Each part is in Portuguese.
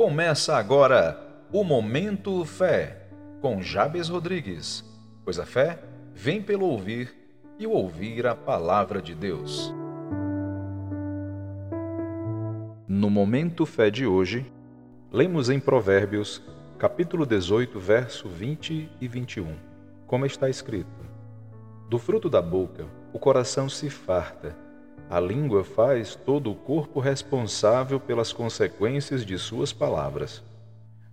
Começa agora o Momento Fé, com Jabes Rodrigues, pois a fé vem pelo ouvir e o ouvir a palavra de Deus. No Momento Fé de hoje, lemos em Provérbios, capítulo 18, verso 20 e 21, como está escrito: Do fruto da boca o coração se farta a língua faz todo o corpo responsável pelas consequências de suas palavras.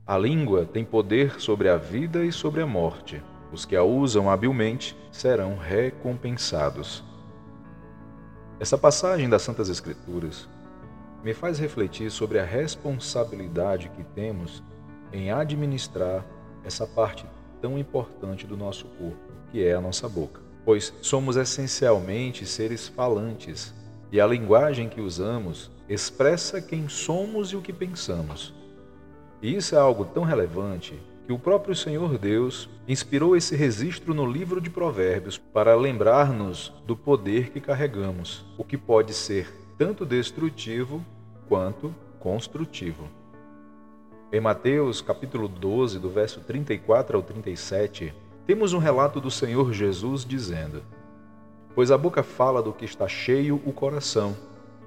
A língua tem poder sobre a vida e sobre a morte. Os que a usam habilmente serão recompensados. Essa passagem das Santas Escrituras me faz refletir sobre a responsabilidade que temos em administrar essa parte tão importante do nosso corpo, que é a nossa boca. Pois somos essencialmente seres falantes, e a linguagem que usamos expressa quem somos e o que pensamos. E isso é algo tão relevante que o próprio Senhor Deus inspirou esse registro no livro de Provérbios para lembrar-nos do poder que carregamos, o que pode ser tanto destrutivo quanto construtivo. Em Mateus capítulo 12, do verso 34 ao 37, temos um relato do Senhor Jesus dizendo: pois a boca fala do que está cheio o coração.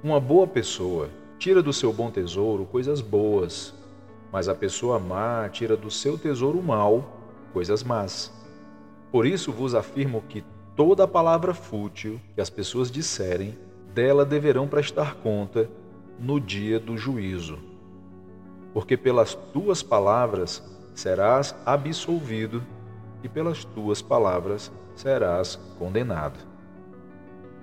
Uma boa pessoa tira do seu bom tesouro coisas boas, mas a pessoa má tira do seu tesouro mal coisas más. Por isso vos afirmo que toda palavra fútil que as pessoas disserem, dela deverão prestar conta no dia do juízo. Porque pelas tuas palavras serás absolvido e pelas tuas palavras serás condenado.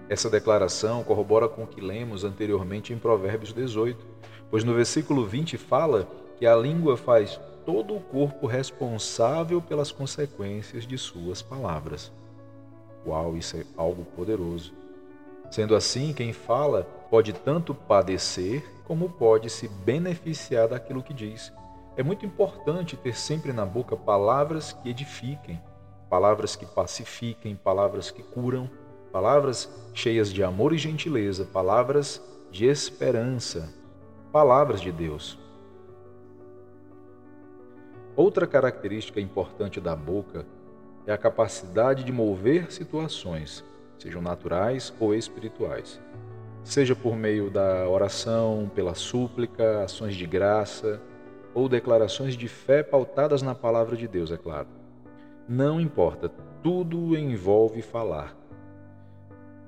Essa declaração corrobora com o que lemos anteriormente em Provérbios 18, pois no versículo 20 fala que a língua faz todo o corpo responsável pelas consequências de suas palavras. Uau, isso é algo poderoso. Sendo assim, quem fala pode tanto padecer como pode se beneficiar daquilo que diz. É muito importante ter sempre na boca palavras que edifiquem, palavras que pacifiquem, palavras que curam palavras cheias de amor e gentileza, palavras de esperança, palavras de Deus. Outra característica importante da boca é a capacidade de mover situações, sejam naturais ou espirituais, seja por meio da oração, pela súplica, ações de graça ou declarações de fé pautadas na palavra de Deus, é claro. Não importa, tudo envolve falar.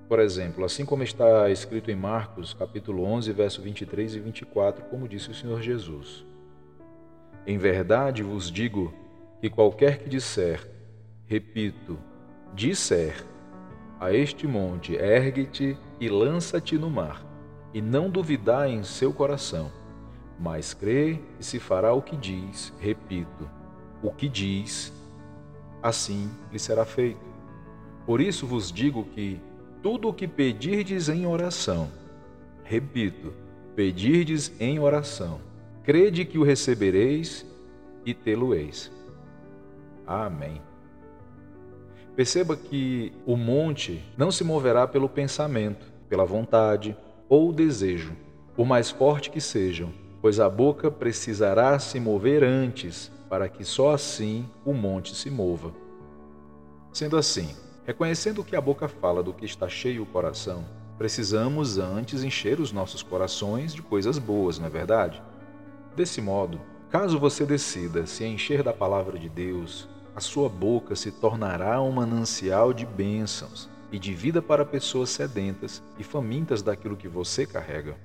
Por exemplo, assim como está escrito em Marcos, capítulo 11, verso 23 e 24, como disse o Senhor Jesus: Em verdade vos digo que qualquer que disser, repito, disser a este monte, ergue-te e lança-te no mar, e não duvidar em seu coração, mas crê e se fará o que diz, repito, o que diz, assim lhe será feito. Por isso vos digo que tudo o que pedirdes em oração. Repito, pedirdes em oração. Crede que o recebereis e tê-lo-eis. Amém. Perceba que o monte não se moverá pelo pensamento, pela vontade ou desejo, por mais forte que sejam, pois a boca precisará se mover antes, para que só assim o monte se mova. Sendo assim, Reconhecendo que a boca fala do que está cheio o coração, precisamos antes encher os nossos corações de coisas boas, não é verdade? Desse modo, caso você decida se encher da palavra de Deus, a sua boca se tornará um manancial de bênçãos e de vida para pessoas sedentas e famintas daquilo que você carrega.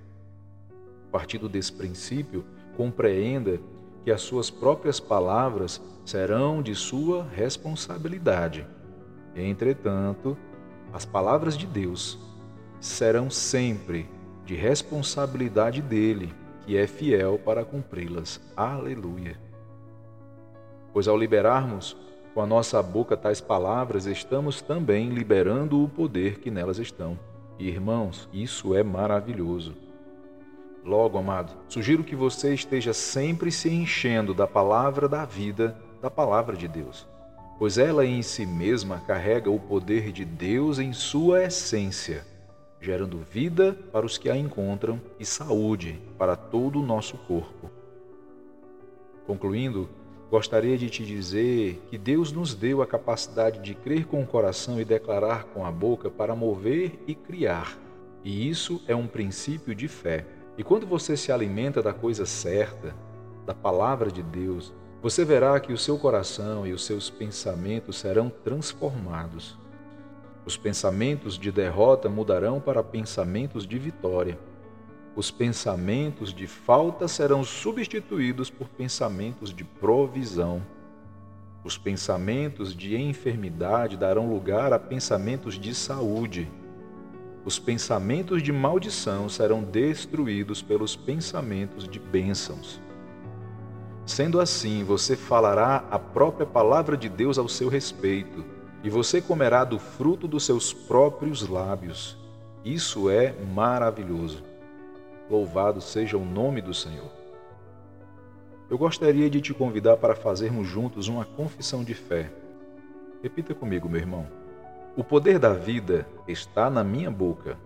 Partindo desse princípio, compreenda que as suas próprias palavras serão de sua responsabilidade Entretanto, as palavras de Deus serão sempre de responsabilidade dele, que é fiel para cumpri-las. Aleluia. Pois ao liberarmos com a nossa boca tais palavras, estamos também liberando o poder que nelas estão. E, irmãos, isso é maravilhoso. Logo, amado, sugiro que você esteja sempre se enchendo da palavra da vida, da palavra de Deus pois ela em si mesma carrega o poder de Deus em sua essência, gerando vida para os que a encontram e saúde para todo o nosso corpo. Concluindo, gostaria de te dizer que Deus nos deu a capacidade de crer com o coração e declarar com a boca para mover e criar. E isso é um princípio de fé. E quando você se alimenta da coisa certa, da palavra de Deus, você verá que o seu coração e os seus pensamentos serão transformados. Os pensamentos de derrota mudarão para pensamentos de vitória. Os pensamentos de falta serão substituídos por pensamentos de provisão. Os pensamentos de enfermidade darão lugar a pensamentos de saúde. Os pensamentos de maldição serão destruídos pelos pensamentos de bênçãos. Sendo assim, você falará a própria palavra de Deus ao seu respeito, e você comerá do fruto dos seus próprios lábios. Isso é maravilhoso. Louvado seja o nome do Senhor. Eu gostaria de te convidar para fazermos juntos uma confissão de fé. Repita comigo, meu irmão. O poder da vida está na minha boca.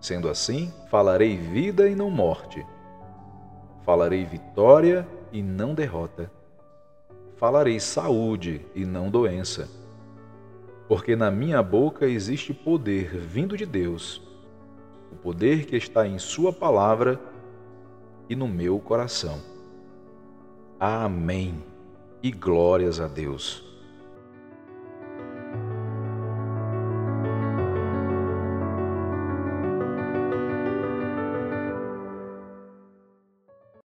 Sendo assim, falarei vida e não morte. Falarei vitória e não derrota. Falarei saúde e não doença. Porque na minha boca existe poder vindo de Deus, o poder que está em Sua palavra e no meu coração. Amém. E glórias a Deus.